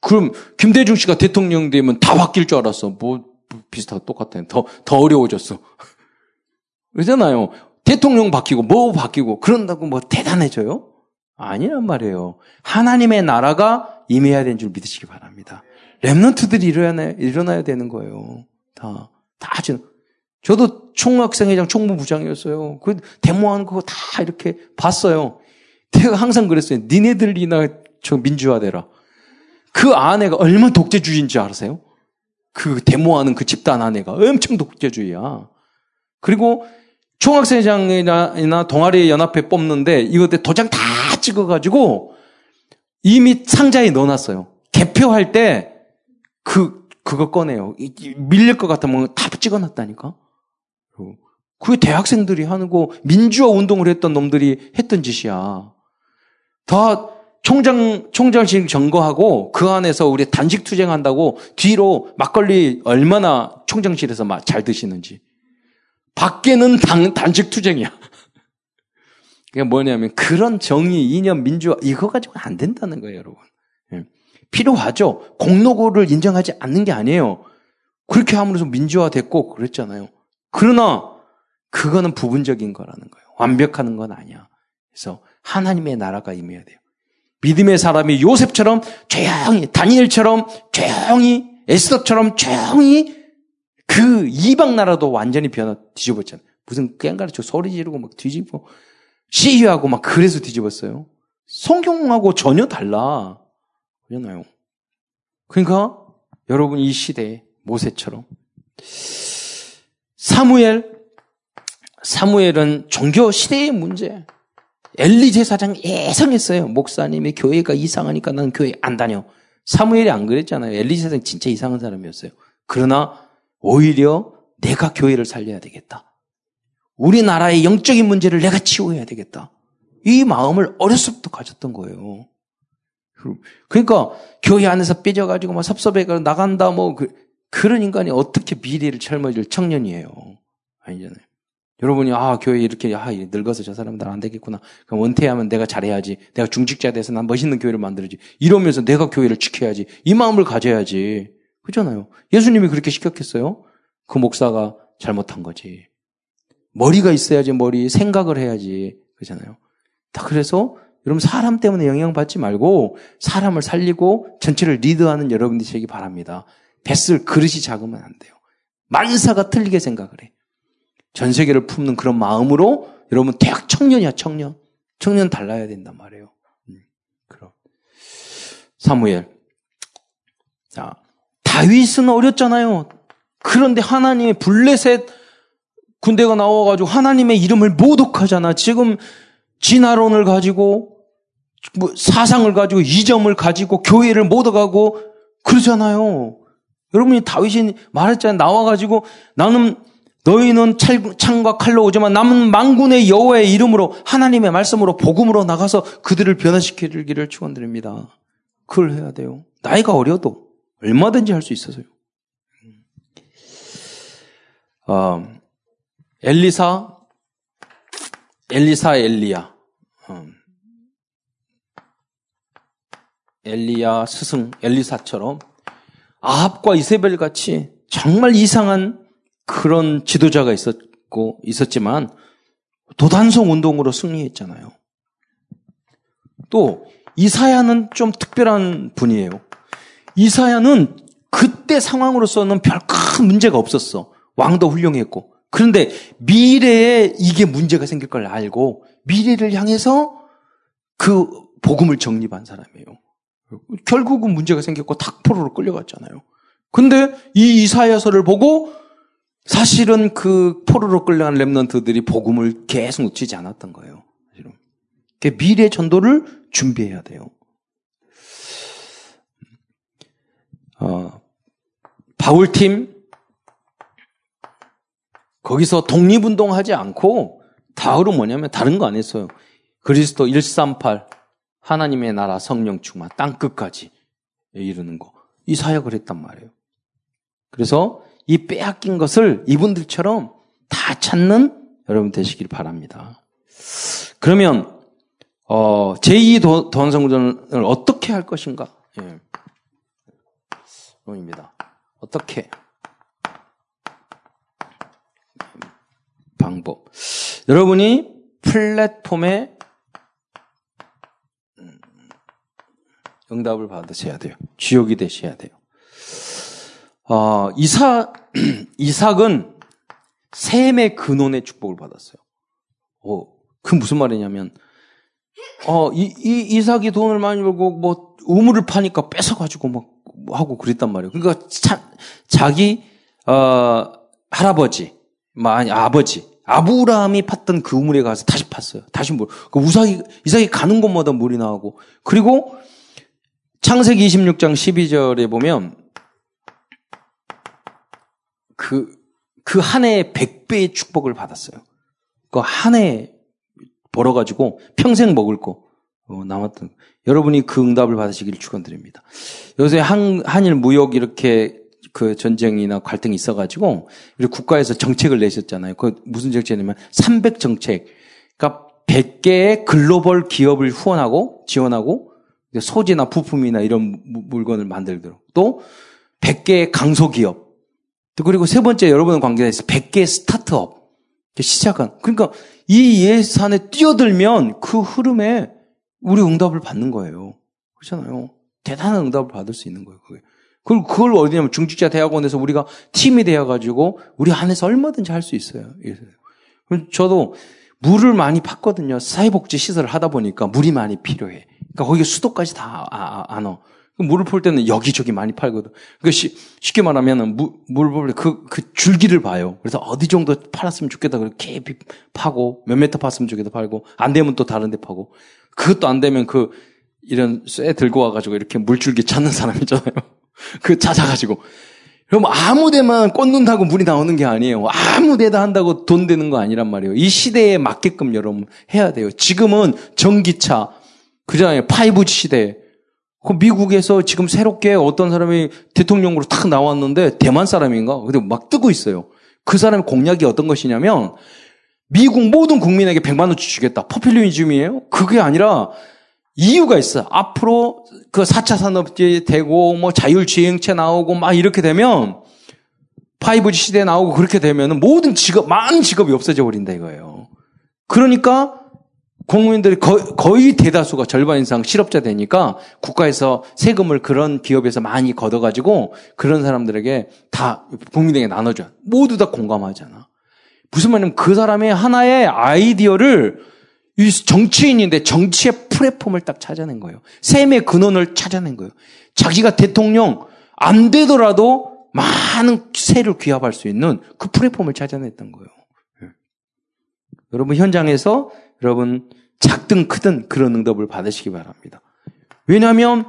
그럼 김대중 씨가 대통령 되면 다 바뀔 줄 알았어. 뭐 비슷하고 똑같아. 더더 어려워졌어. 그러잖아요. 대통령 바뀌고 뭐 바뀌고 그런다고 뭐 대단해져요? 아니란 말이에요. 하나님의 나라가 임해야 되는 줄 믿으시기 바랍니다. 랩런트들이 일어나야, 일어나야 되는 거예요. 다, 다 지금. 저도 총학생회장 총무부장이었어요. 그 데모하는 거 다 이렇게 봤어요. 내가 항상 그랬어요. 니네들이나 저 민주화되라. 그 아내가 얼마나 독재주의인지 아세요? 그 데모하는 그 집단 아내가 엄청 독재주의야. 그리고 총학생회장이나 동아리 연합회 뽑는데 이것들 도장 다 찍어가지고 이미 상자에 넣어놨어요. 개표할 때 그, 그거 꺼내요. 밀릴 것 같으면 다 찍어놨다니까? 그게 대학생들이 하는 거, 민주화 운동을 했던 놈들이 했던 짓이야. 다 총장, 총장실 점거하고 그 안에서 우리 단식 투쟁한다고 뒤로 막걸리 얼마나 총장실에서 잘 드시는지. 밖에는 단, 단식 투쟁이야. 그게 뭐냐면 그런 정의, 이념, 민주화 이거 가지고 안 된다는 거예요, 여러분. 예. 필요하죠. 공로고를 인정하지 않는 게 아니에요. 그렇게 함으로써 민주화 됐고 그랬잖아요. 그러나 그거는 부분적인 거라는 거예요. 완벽하는 건 아니야. 그래서 하나님의 나라가 임해야 돼요. 믿음의 사람이 요셉처럼 조용히 다니엘처럼 조용히 에스더처럼 조용히 그 이방 나라도 완전히 변화 뒤집었잖아요. 무슨 깽가르쳐 소리 지르고 막 뒤집고 시위하고 막 그래서 뒤집었어요. 성경하고 전혀 달라. 그러잖아요. 그러니까 여러분 이 시대에 모세처럼 사무엘 사무엘은 종교 시대의 문제. 엘리 제사장 예상했어요. 목사님의 교회가 이상하니까 나는 교회 안 다녀. 사무엘이 안 그랬잖아요. 엘리 제사장 진짜 이상한 사람이었어요. 그러나 오히려 내가 교회를 살려야 되겠다. 우리나라의 영적인 문제를 내가 치워야 되겠다. 이 마음을 어렸을 때 가졌던 거예요. 그러니까 교회 안에서 삐져가지고 막 섭섭해가 나간다 뭐 그, 그런 인간이 어떻게 미래를 젊어질 청년이에요. 아니잖아요. 여러분이 아 교회 이렇게 아 늙어서 저 사람들 안 되겠구나. 그럼 은퇴하면 내가 잘해야지. 내가 중직자 돼서 난 멋있는 교회를 만들어야지. 이러면서 내가 교회를 지켜야지. 이 마음을 가져야지. 그렇잖아요. 예수님이 그렇게 시켰겠어요? 그 목사가 잘못한 거지. 머리가 있어야지 머리 생각을 해야지. 그렇잖아요. 다 그래서 여러분 사람 때문에 영향받지 말고 사람을 살리고 전체를 리드하는 여러분들이 되기 바랍니다. 뱃을 그릇이 작으면 안 돼요. 만사가 틀리게 생각을 해. 전 세계를 품는 그런 마음으로 여러분 대학 청년이야 청년. 청년 달라야 된단 말이에요. 음, 그럼 사무엘. 자, 다윗은 어렸잖아요. 그런데 하나님의 블레셋 군대가 나와가지고 하나님의 이름을 모독하잖아. 지금 진화론을 가지고 뭐 사상을 가지고 이점을 가지고 교회를 모독하고 그러잖아요. 여러분이 다윗이 말했잖아요. 나와가지고 나는 너희는 창과 칼로 오지만 남은 망군의 여호와의 이름으로 하나님의 말씀으로 복음으로 나가서 그들을 변화시키기를 축원드립니다. 그걸 해야 돼요. 나이가 어려도 얼마든지 할 수 있어서요. 어, 엘리사, 엘리사, 엘리야. 어. 엘리야 스승 엘리사처럼 아합과 이세벨 같이 정말 이상한 그런 지도자가 있었고 있었지만 도단성 운동으로 승리했잖아요. 또 이사야는 좀 특별한 분이에요. 이사야는 그때 상황으로서는 별 큰 문제가 없었어. 왕도 훌륭했고. 그런데 미래에 이게 문제가 생길 걸 알고 미래를 향해서 그 복음을 정립한 사람이에요. 결국은 문제가 생겼고 탁포로로 끌려갔잖아요. 근데 이 이사야서를 보고 사실은 그 포로로 끌려간 랩런트들이 복음을 계속 놓치지 않았던 거예요. 미래 전도를 준비해야 돼요. 어, 바울팀 거기서 독립운동하지 않고 다으로 뭐냐면 다른 거 안 했어요. 그리스도 138 하나님의 나라 성령 충만 땅 끝까지 이르는 거. 이 사역을 했단 말이에요. 그래서 이 빼앗긴 것을 이분들처럼 다 찾는 여러분 되시길 바랍니다. 그러면 어, 제2 도안성전을 어떻게 할 것인가? 예. 입니다 어떻게? 방법. 여러분이 플랫폼에 응답을 받으셔야 돼요. 지옥이 되셔야 돼요. 어, 이사, 이삭은 셈의 근원의 축복을 받았어요. 어, 그 무슨 말이냐면, 어, 이, 이, 이삭이 돈을 많이 벌고, 뭐, 우물을 파니까 뺏어가지고 막 하고 그랬단 말이에요. 그러니까 자, 자기, 어, 할아버지, 뭐, 아니, 아버지, 아브라함이 팠던 그 우물에 가서 다시 팠어요. 다시 물. 그 우삭이, 이삭이 가는 곳마다 물이 나오고. 그리고 창세기 26장 12절에 보면 그, 그 한 해에 100배의 축복을 받았어요. 그 한 해에 벌어가지고 평생 먹을 거, 어, 남았던. 여러분이 그 응답을 받으시길 축원드립니다. 요새 한, 한일 무역 이렇게 그 전쟁이나 갈등이 있어가지고, 우리 국가에서 정책을 내셨잖아요. 그 무슨 정책이냐면, 300 정책. 그러니까 100개의 글로벌 기업을 후원하고, 지원하고, 소지나 부품이나 이런 물건을 만들도록. 또 100개의 강소기업. 또 그리고 세 번째 여러분 관계에서 100개의 스타트업. 시작한. 그러니까 이 예산에 뛰어들면 그 흐름에 우리 응답을 받는 거예요. 그렇잖아요. 대단한 응답을 받을 수 있는 거예요. 그게. 그걸, 그걸 어디냐면 중직자 대학원에서 우리가 팀이 되어가지고 우리 안에서 얼마든지 할 수 있어요. 저도 물을 많이 팠거든요. 사회복지 시설을 하다 보니까 물이 많이 필요해. 그러니까 거기 수도까지 다 아, 아, 안 와. 그 물을 풀 때는 여기저기 많이 팔거든. 그 쉽게 말하면 물, 물을 그, 그 줄기를 봐요. 그래서 어디 정도 팔았으면 좋겠다. 그리고 깊이 파고 몇 메터 팠으면 좋겠다 팔고 안 되면 또 다른 데 파고 그것도 안 되면 그 이런 쇠 들고 와가지고 이렇게 물줄기 찾는 사람 있잖아요. 그 찾아가지고. 그럼 아무 데만 꽂는다고 물이 나오는 게 아니에요. 아무 데다 한다고 돈 되는 거 아니란 말이에요. 이 시대에 맞게끔 여러분 해야 돼요. 지금은 전기차, 그잖아요. 5G 시대. 그 미국에서 지금 새롭게 어떤 사람이 대통령으로 탁 나왔는데 대만 사람인가? 근데 막 뜨고 있어요. 그 사람의 공약이 어떤 것이냐면 미국 모든 국민에게 100만 원치 주겠다. 포퓰리즘이에요? 그게 아니라 이유가 있어. 앞으로 그 4차 산업이 되고 뭐 자율주행체 나오고 막 이렇게 되면 5G 시대 나오고 그렇게 되면 모든 직업, 많은 직업이 없어져 버린다 이거예요. 그러니까 국민들이 거의 대다수가 절반 이상 실업자 되니까 국가에서 세금을 그런 기업에서 많이 걷어가지고 그런 사람들에게 다 국민에게 나눠줘. 모두 다 공감하잖아. 무슨 말이냐면 그 사람의 하나의 아이디어를 정치인인데 정치의 플랫폼을 딱 찾아낸 거예요. 셈의 근원을 찾아낸 거예요. 자기가 대통령 안 되더라도 많은 세를 귀합할 수 있는 그 플랫폼을 찾아냈던 거예요. 예. 여러분 현장에서 여러분 작든 크든 그런 응답을 받으시기 바랍니다. 왜냐하면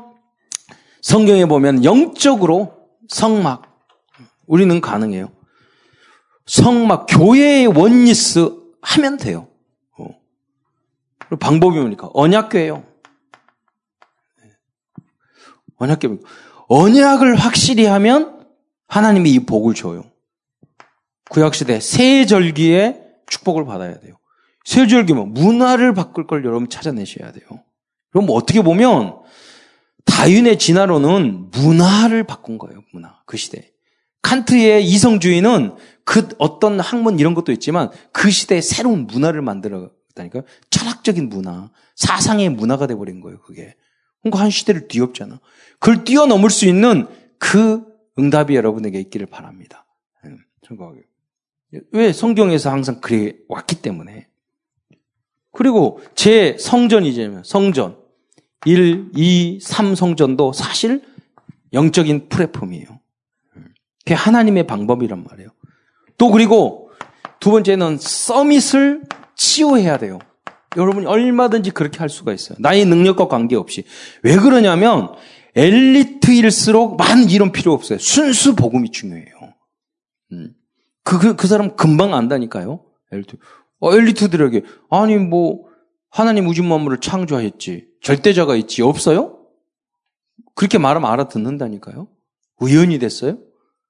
성경에 보면 영적으로 성막 우리는 가능해요. 성막 교회의 원리스 하면 돼요. 어. 방법이 뭡니까? 언약교예요. 언약교. 언약을 확실히 하면 하나님이 이 복을 줘요. 구약시대 세절기에 축복을 받아야 돼요. 세절기면 문화를 바꿀 걸 여러분 찾아내셔야 돼요. 그럼 어떻게 보면 다윈의 진화론은 문화를 바꾼 거예요, 문화. 그 시대. 칸트의 이성주의는 그 어떤 학문 이런 것도 있지만 그 시대에 새로운 문화를 만들었다니까요. 철학적인 문화, 사상의 문화가 돼버린 거예요, 그게. 그러니까 한 시대를 뒤엎잖아. 그걸 뛰어넘을 수 있는 그 응답이 여러분에게 있기를 바랍니다. 예, 왜 성경에서 항상 그래 왔기 때문에. 그리고 제 성전이잖아요. 성전. 1, 2, 3 성전도 사실 영적인 플랫폼이에요. 그게 하나님의 방법이란 말이에요. 또 그리고 두 번째는 서밋을 치유해야 돼요. 여러분이 얼마든지 그렇게 할 수가 있어요. 나의 능력과 관계없이. 왜 그러냐면 엘리트일수록 많은 이론 필요 없어요. 순수 복음이 중요해요. 음. 그, 그, 그 사람 금방 안다니까요. 엘리트. 어, 엘리트들에게, 아니, 뭐, 하나님 우주 만물을 창조했지. 절대자가 있지. 없어요? 그렇게 말하면 알아듣는다니까요. 우연이 됐어요?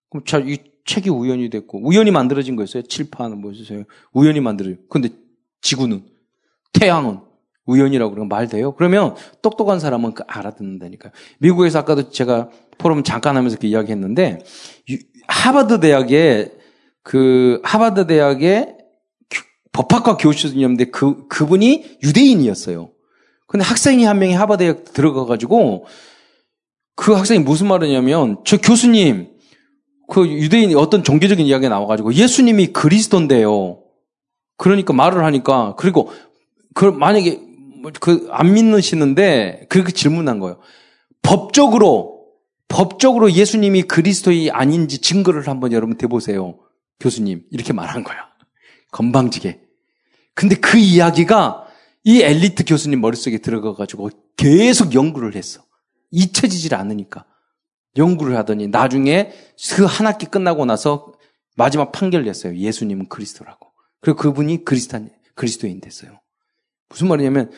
그럼 자, 이 책이 우연이 됐고, 우연히 만들어진 거였어요? 칠판, 뭐, 있어요? 우연히 만들어진. 근데 지구는, 태양은, 우연이라고 그러면 말 돼요? 그러면 똑똑한 사람은 그 알아듣는다니까요. 미국에서 아까도 제가 포럼 잠깐 하면서 그 이야기 했는데, 하버드 대학에, 그, 하버드 대학에 법학과 교수님인데 그, 그분이 유대인이었어요. 근데 학생이 한 명이 하버드에 들어가 가지고 그 학생이 무슨 말을 하냐면 저 교수님, 그 유대인이 어떤 종교적인 이야기가 나와가지고 예수님이 그리스도인데요. 그러니까 말을 하니까 그리고 그 만약에 그 안 믿으시는데 그렇게 질문한 거예요. 법적으로 법적으로 예수님이 그리스도이 아닌지 증거를 한번 여러분 대보세요. 교수님 이렇게 말한 거야. 건방지게. 근데 그 이야기가 이 엘리트 교수님 머릿속에 들어가가지고 계속 연구를 했어. 잊혀지질 않으니까. 연구를 하더니 나중에 그 한 학기 끝나고 나서 마지막 판결 냈어요. 예수님은 그리스도라고. 그리고 그분이 그리스탄, 그리스도인 됐어요. 무슨 말이냐면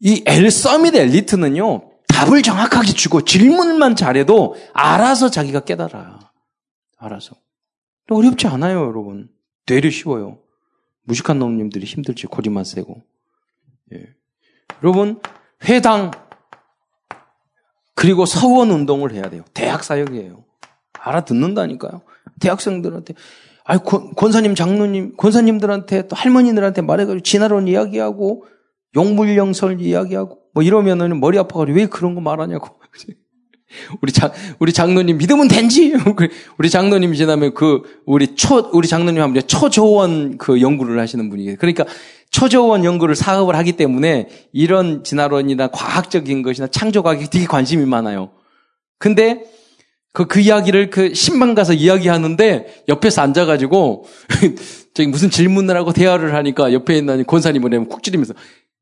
이 엘, 서밋 엘리트는요, 답을 정확하게 주고 질문만 잘해도 알아서 자기가 깨달아. 알아서. 어렵지 않아요, 여러분. 되려 쉬워요. 무식한 놈님들이 힘들지, 고집만 세고. 예. 여러분, 회당, 그리고 서원 운동을 해야 돼요. 대학 사역이에요. 알아듣는다니까요. 대학생들한테, 아 권사님, 장로님, 권사님들한테 또 할머니들한테 말해가지고 진화론 이야기하고, 용물영설 이야기하고, 뭐 이러면은 머리 아파가지고 왜 그런 거 말하냐고. 우리 장, 우리 장로님 믿으면 된지? 우리 장로님 지나면 그, 우리 초, 우리 장로님 하면 초저원 그 연구를 하시는 분이에요. 그러니까 초저원 연구를 사업을 하기 때문에 이런 진화론이나 과학적인 것이나 창조과학에 되게 관심이 많아요. 근데 그, 그 이야기를 그 신방 가서 이야기하는데 옆에서 앉아가지고 저기 무슨 질문을 하고 대화를 하니까 옆에 있는 권사님을 쿡 찌르면서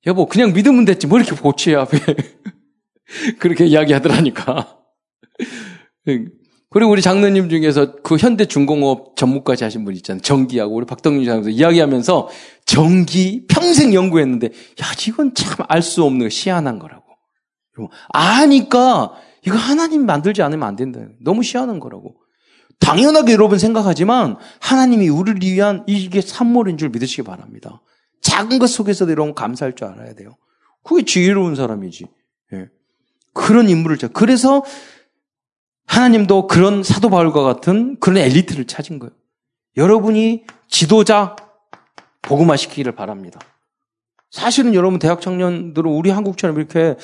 여보 그냥 믿으면 됐지 뭐 이렇게 고치해 앞에 그렇게 이야기하더라니까. 그리고 우리 장로님 중에서 그 현대 중공업 전문까지 하신 분 있잖아요. 전기하고 우리 박덕민 장로님 이야기하면서 전기 평생 연구했는데 야 이건 참 알 수 없는 시한한 거라고. 아니까 이거 하나님 만들지 않으면 안 된다. 너무 시한한 거라고. 당연하게 여러분 생각하지만 하나님이 우리를 위한 이게 산물인 줄 믿으시기 바랍니다. 작은 것 속에서도 여러분 감사할 줄 알아야 돼요. 그게 지혜로운 사람이지. 예. 그런 인물을 찾. 그래서 하나님도 그런 사도 바울과 같은 그런 엘리트를 찾은 거예요. 여러분이 지도자 복음화 시키기를 바랍니다. 사실은 여러분 대학 청년들은 우리 한국처럼 이렇게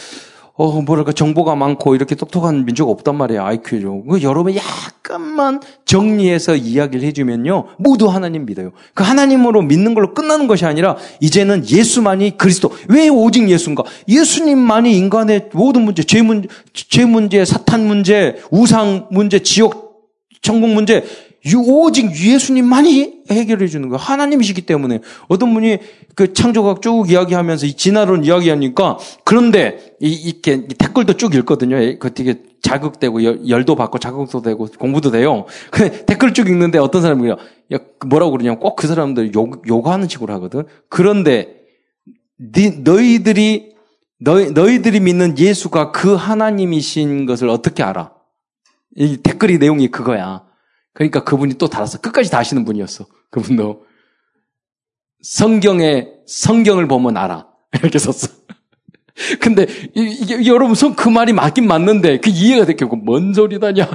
어, 뭐랄까, 정보가 많고 이렇게 똑똑한 민족 없단 말이에요, IQ죠. 그 여러분 약간만 정리해서 이야기를 해주면요, 모두 하나님 믿어요. 그 하나님으로 믿는 걸로 끝나는 것이 아니라, 이제는 예수만이 그리스도. 왜 오직 예수인가? 예수님만이 인간의 모든 문제, 죄 문제, 죄 문제, 사탄 문제, 우상 문제, 지옥, 천국 문제, 오직 예수님만이 해결해 주는 거예요. 하나님이시기 때문에. 어떤 분이 그 창조학 쭉 이야기하면서 이 진화론 이야기하니까 그런데 이, 이렇게 댓글도 쭉 읽거든요. 그 되게 자극되고 열, 도 받고 자극도 되고 공부도 돼요. 그 댓글 쭉 읽는데 어떤 사람이 야, 뭐라고 그러냐면 꼭 그 사람들 욕, 욕하는 식으로 하거든. 그런데 네, 너희들이 너희, 너희들이 믿는 예수가 그 하나님이신 것을 어떻게 알아? 이 댓글이 내용이 그거야. 그러니까 그분이 또 달았어. 끝까지 다시는 분이었어. 그분도. 성경에, 성경을 보면 알아. 이렇게 썼어. 근데 이게 여러분 그 말이 맞긴 맞는데 그 이해가 됐겠고 뭔 소리다냐.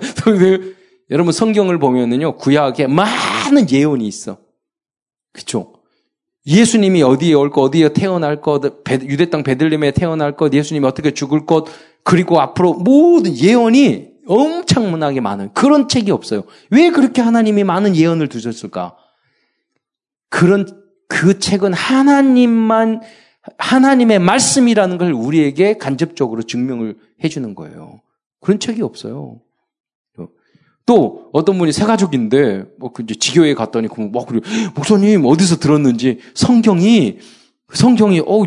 여러분 성경을 보면은요 구약에 많은 예언이 있어. 그쵸? 예수님이 어디에 올 것, 어디에 태어날 것, 유대 땅 베들림에 태어날 것, 예수님이 어떻게 죽을 것, 그리고 앞으로 모든 예언이 엄청나게 많은 그런 책이 없어요. 왜 그렇게 하나님이 많은 예언을 두셨을까? 그런 그 책은 하나님만 하나님의 말씀이라는 걸 우리에게 간접적으로 증명을 해주는 거예요. 그런 책이 없어요. 또 어떤 분이 세 가족인데 뭐그 이제 지교에 갔더니 뭐 그래 목사님 어디서 들었는지 성경이 성경이 어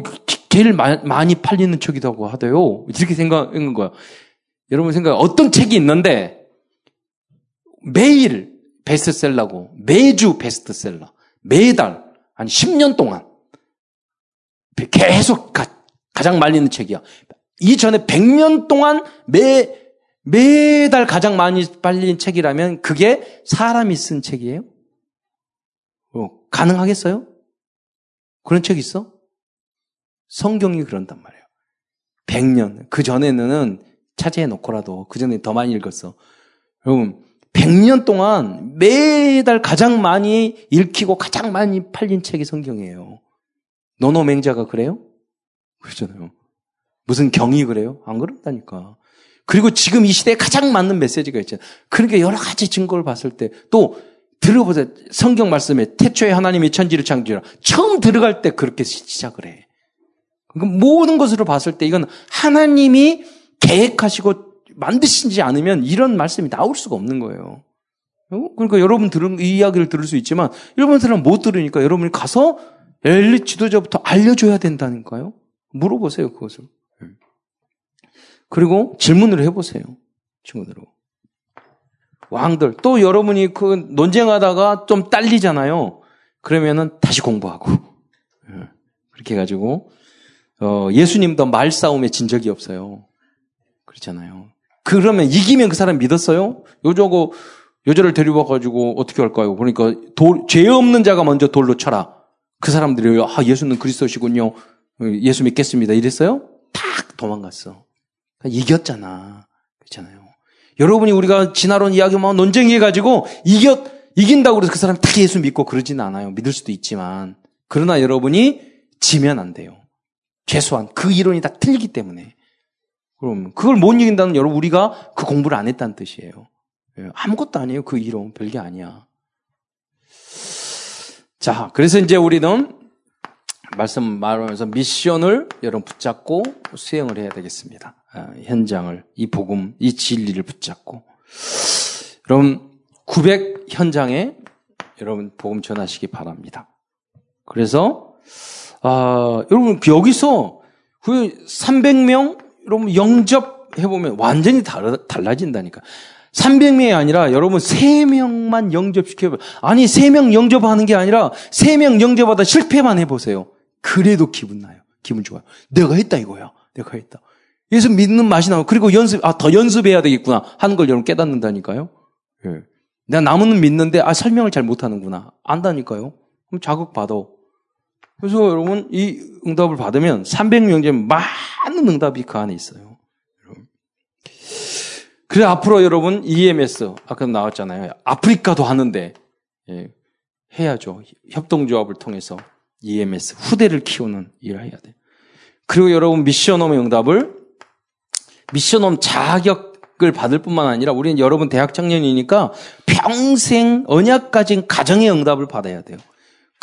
제일 많이 팔리는 책이라고 하대요. 이렇게 생각한 거야. 여러분 생각 어떤 책이 있는데 매일 베스트셀러고 매주 베스트셀러 매달 한 10년 동안 계속 가, 장 말리는 책이야. 이전에 100년 동안 매 매달 가장 많이 팔린 책이라면 그게 사람이 쓴 책이에요? 어, 가능하겠어요? 그런 책 있어? 성경이 그런단 말이에요. 100년. 그 전에는 차지해 놓고라도 그 전에 더 많이 읽었어. 여러분, 100년 동안 매달 가장 많이 읽히고 가장 많이 팔린 책이 성경이에요. 노노 맹자가 그래요? 그렇잖아요. 무슨 경이 그래요? 안 그런다니까. 그리고 지금 이 시대에 가장 맞는 메시지가 있잖아요. 그러니까 여러 가지 증거를 봤을 때 또 들어보세요. 성경 말씀에 태초에 하나님이 천지를 창조라. 처음 들어갈 때 그렇게 시작을 해. 그러니까 모든 것으로 봤을 때 이건 하나님이 계획하시고 만드시지 않으면 이런 말씀이 나올 수가 없는 거예요. 어? 그러니까 여러분 들은 이 이야기를 들을 수 있지만 여러분들은 못 들으니까 여러분이 가서 엘리 지도자부터 알려줘야 된다니까요. 물어보세요 그것을. 그리고 질문을 해보세요. 친구들로. 왕들. 또 여러분이 그 논쟁하다가 좀 딸리잖아요. 그러면은 다시 공부하고. 예. 그렇게 해가지고, 어, 예수님도 말싸움에 진 적이 없어요. 그렇잖아요. 그러면 이기면 그 사람 믿었어요? 요저거, 여자를 데리고 와가지고 어떻게 할까요? 그러니까 돌, 죄 없는 자가 먼저 돌로 쳐라. 그 사람들이, 아, 예수는 그리스도시군요. 예수 믿겠습니다. 이랬어요? 탁 도망갔어. 이겼잖아. 그렇잖아요. 여러분이 우리가 지나론 이야기만 논쟁해가지고 이겼, 이긴다고 그래서 그 사람 다 예수 믿고 그러지는 않아요. 믿을 수도 있지만. 그러나 여러분이 지면 안 돼요. 최소한 그 이론이 다 틀리기 때문에. 그럼 그걸 못 이긴다는 여러분 우리가 그 공부를 안 했다는 뜻이에요. 예, 아무것도 아니에요. 그 이론 별게 아니야. 자, 그래서 이제 우리는 말씀 말하면서 미션을 여러분 붙잡고 수행을 해야 되겠습니다. 아, 현장을, 이 복음, 이 진리를 붙잡고. 여러분, 900 현장에 여러분 복음 전하시기 바랍니다. 그래서, 아, 여러분, 여기서 그 300명, 여러분 영접해 보면 완전히 달라, 달라진다니까. 300명이 아니라 여러분 3명만 영접시켜 봐. 아니, 3명 영접하는 게 아니라 3명 영접하다 실패만 해 보세요. 그래도 기분 나요. 기분 좋아요. 내가 했다 이거야. 내가 했다. 예수 믿는 맛이 나고 그리고 연습 아 더 연습해야 되겠구나 하는 걸 여러분 깨닫는다니까요. 예. 내가 나무는 믿는데 아 설명을 잘 못하는구나 안다니까요. 그럼 자극 받아. 그래서 여러분 이 응답을 받으면 300명 중 많은 응답이 그 안에 있어요. 그래 앞으로 여러분 EMS 아까 나왔잖아요. 아프리카도 하는데 예, 해야죠. 협동조합을 통해서 EMS 후대를 키우는 일을 해야 돼. 그리고 여러분 미션홈의 응답을 미션홈 자격을 받을 뿐만 아니라 우리는 여러분 대학 청년이니까 평생 언약 가진 가정의 응답을 받아야 돼요.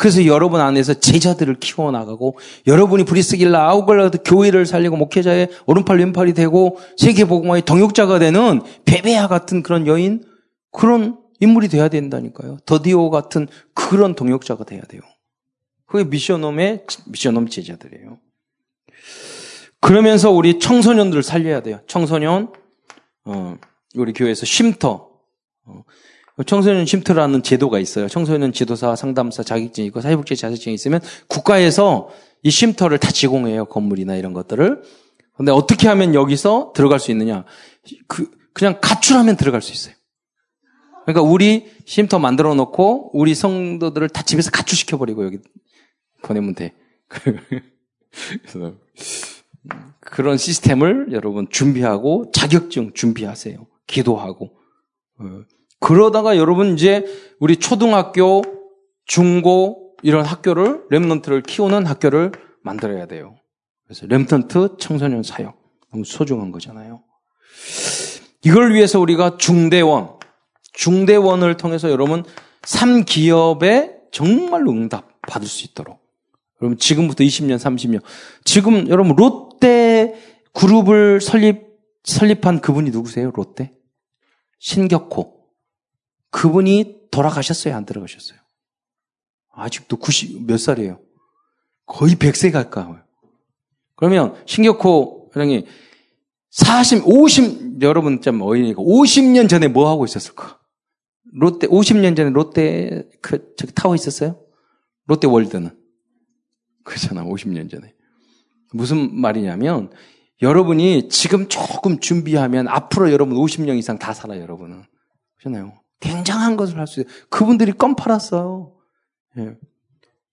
그래서 여러분 안에서 제자들을 키워나가고 여러분이 브리스길라 아우글라드 교회를 살리고 목회자의 오른팔 왼팔이 되고 세계복음화의 동역자가 되는 베베아 같은 그런 여인 그런 인물이 돼야 된다니까요. 더디오 같은 그런 동역자가 돼야 돼요. 그게 미션홈의 미션홈 제자들이에요. 그러면서 우리 청소년들을 살려야 돼요. 청소년 어, 우리 교회에서 쉼터 어, 청소년 쉼터라는 제도가 있어요. 청소년 지도사, 상담사 자격증이 있고 사회복지 자격증이 있으면 국가에서 이 쉼터를 다 제공해요. 건물이나 이런 것들을. 근데 어떻게 하면 여기서 들어갈 수 있느냐? 그 그냥 가출하면 들어갈 수 있어요. 그러니까 우리 쉼터 만들어 놓고 우리 성도들을 다 집에서 가출시켜 버리고 여기 보내면 돼. 그래서 그런 시스템을 여러분 준비하고 자격증 준비하세요. 기도하고. 어, 그러다가 여러분 이제 우리 초등학교, 중고 이런 학교를 렘넌트를 키우는 학교를 만들어야 돼요. 그래서 렘넌트 청소년 사역 너무 소중한 거잖아요. 이걸 위해서 우리가 중대원, 중대원을 통해서 여러분 3기업에 정말로 응답 받을 수 있도록. 여러분 지금부터 20년, 30년. 지금 여러분 롯데 그룹을 설립 설립한 그분이 누구세요? 롯데? 신격호. 그분이 돌아가셨어요? 안 돌아가셨어요? 아직도 90, 몇 살이에요? 거의 100세 가까워요. 그러면 신격호 회장이 40, 50, 여러분 좀 어이니까 50년 전에 뭐 하고 있었을까? 롯데, 50년 전에 롯데, 그, 저기 타워 있었어요? 롯데 월드는. 그렇잖아, 50년 전에. 무슨 말이냐면, 여러분이 지금 조금 준비하면 앞으로 여러분 50년 이상 다 살아요, 여러분은. 그렇잖아요. 굉장한 것을 할 수 있어요. 그분들이 껌 팔았어요. 예.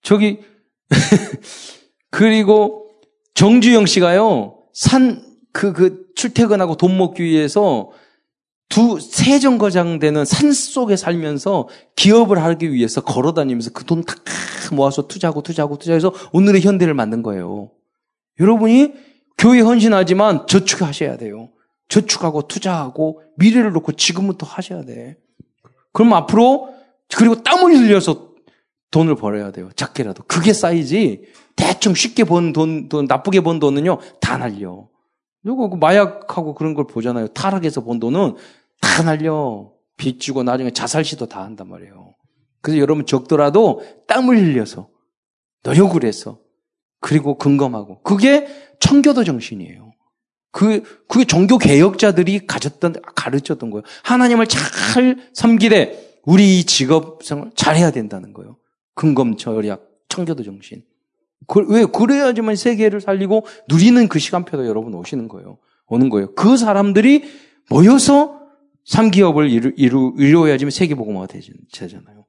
저기, 그리고 정주영 씨가요, 산, 그, 그, 출퇴근하고 돈 먹기 위해서 두, 세 정거장 되는 산 속에 살면서 기업을 하기 위해서 걸어 다니면서 그 돈 다 모아서 투자하고 투자하고 투자해서 오늘의 현대를 만든 거예요. 여러분이 교회 헌신하지만 저축하셔야 돼요. 저축하고 투자하고 미래를 놓고 지금부터 하셔야 돼. 그럼 앞으로 그리고 땀을 흘려서 돈을 벌어야 돼요. 작게라도. 그게 쌓이지 대충 쉽게 번 돈, 돈 나쁘게 번 돈은요 다 날려. 이거 그 마약하고 그런 걸 보잖아요. 타락해서 번 돈은 다 날려. 빚 주고 나중에 자살 시도 다 한단 말이에요. 그래서 여러분 적더라도 땀을 흘려서 노력을 해서 그리고 근검하고 그게 청교도 정신이에요. 그 그게 종교 개혁자들이 가졌던 가르쳤던 거예요. 하나님을 잘 섬기되 우리 직업생활 잘해야 된다는 거예요. 근검 절약 청교도 정신. 그, 왜 그래야지만 세계를 살리고 누리는 그 시간표도 여러분 오시는 거예요. 오는 거예요. 그 사람들이 모여서 삼기업을 이루, 이루, 이루어야지만 세계보고마가 되잖아요.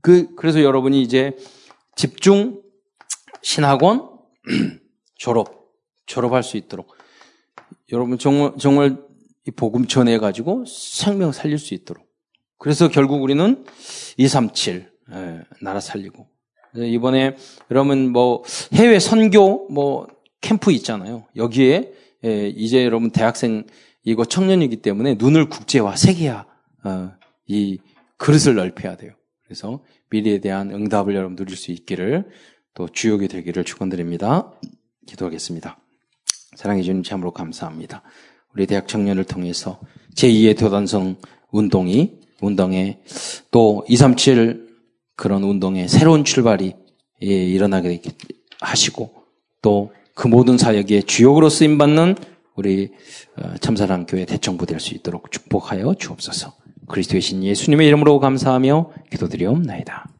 그, 그래서 여러분이 이제 집중 신학원 졸업, 졸업할 수 있도록 여러분 정말, 정말 이 복음 전해 가지고 생명 살릴 수 있도록. 그래서 결국 우리는 237, 예, 나라 살리고. 이번에 여러분 뭐 해외 선교 뭐 캠프 있잖아요. 여기에 예, 이제 여러분 대학생 이거 청년이기 때문에 눈을 국제화, 세계화, 어, 이 그릇을 넓혀야 돼요. 그래서 미래에 대한 응답을 여러분 누릴 수 있기를 또 주역이 되기를 축원드립니다. 기도하겠습니다. 사랑해 주님 참으로 감사합니다. 우리 대학 청년을 통해서 제2의 도단성 운동이 운동에 또 237 그런 운동에 새로운 출발이 예, 일어나게 하시고 또 그 모든 사역에 주역으로 쓰임 받는 우리 어, 참사랑 교회 대청부 될 수 있도록 축복하여 주옵소서. 그리스도의 신 예수님의 이름으로 감사하며 기도드리옵나이다.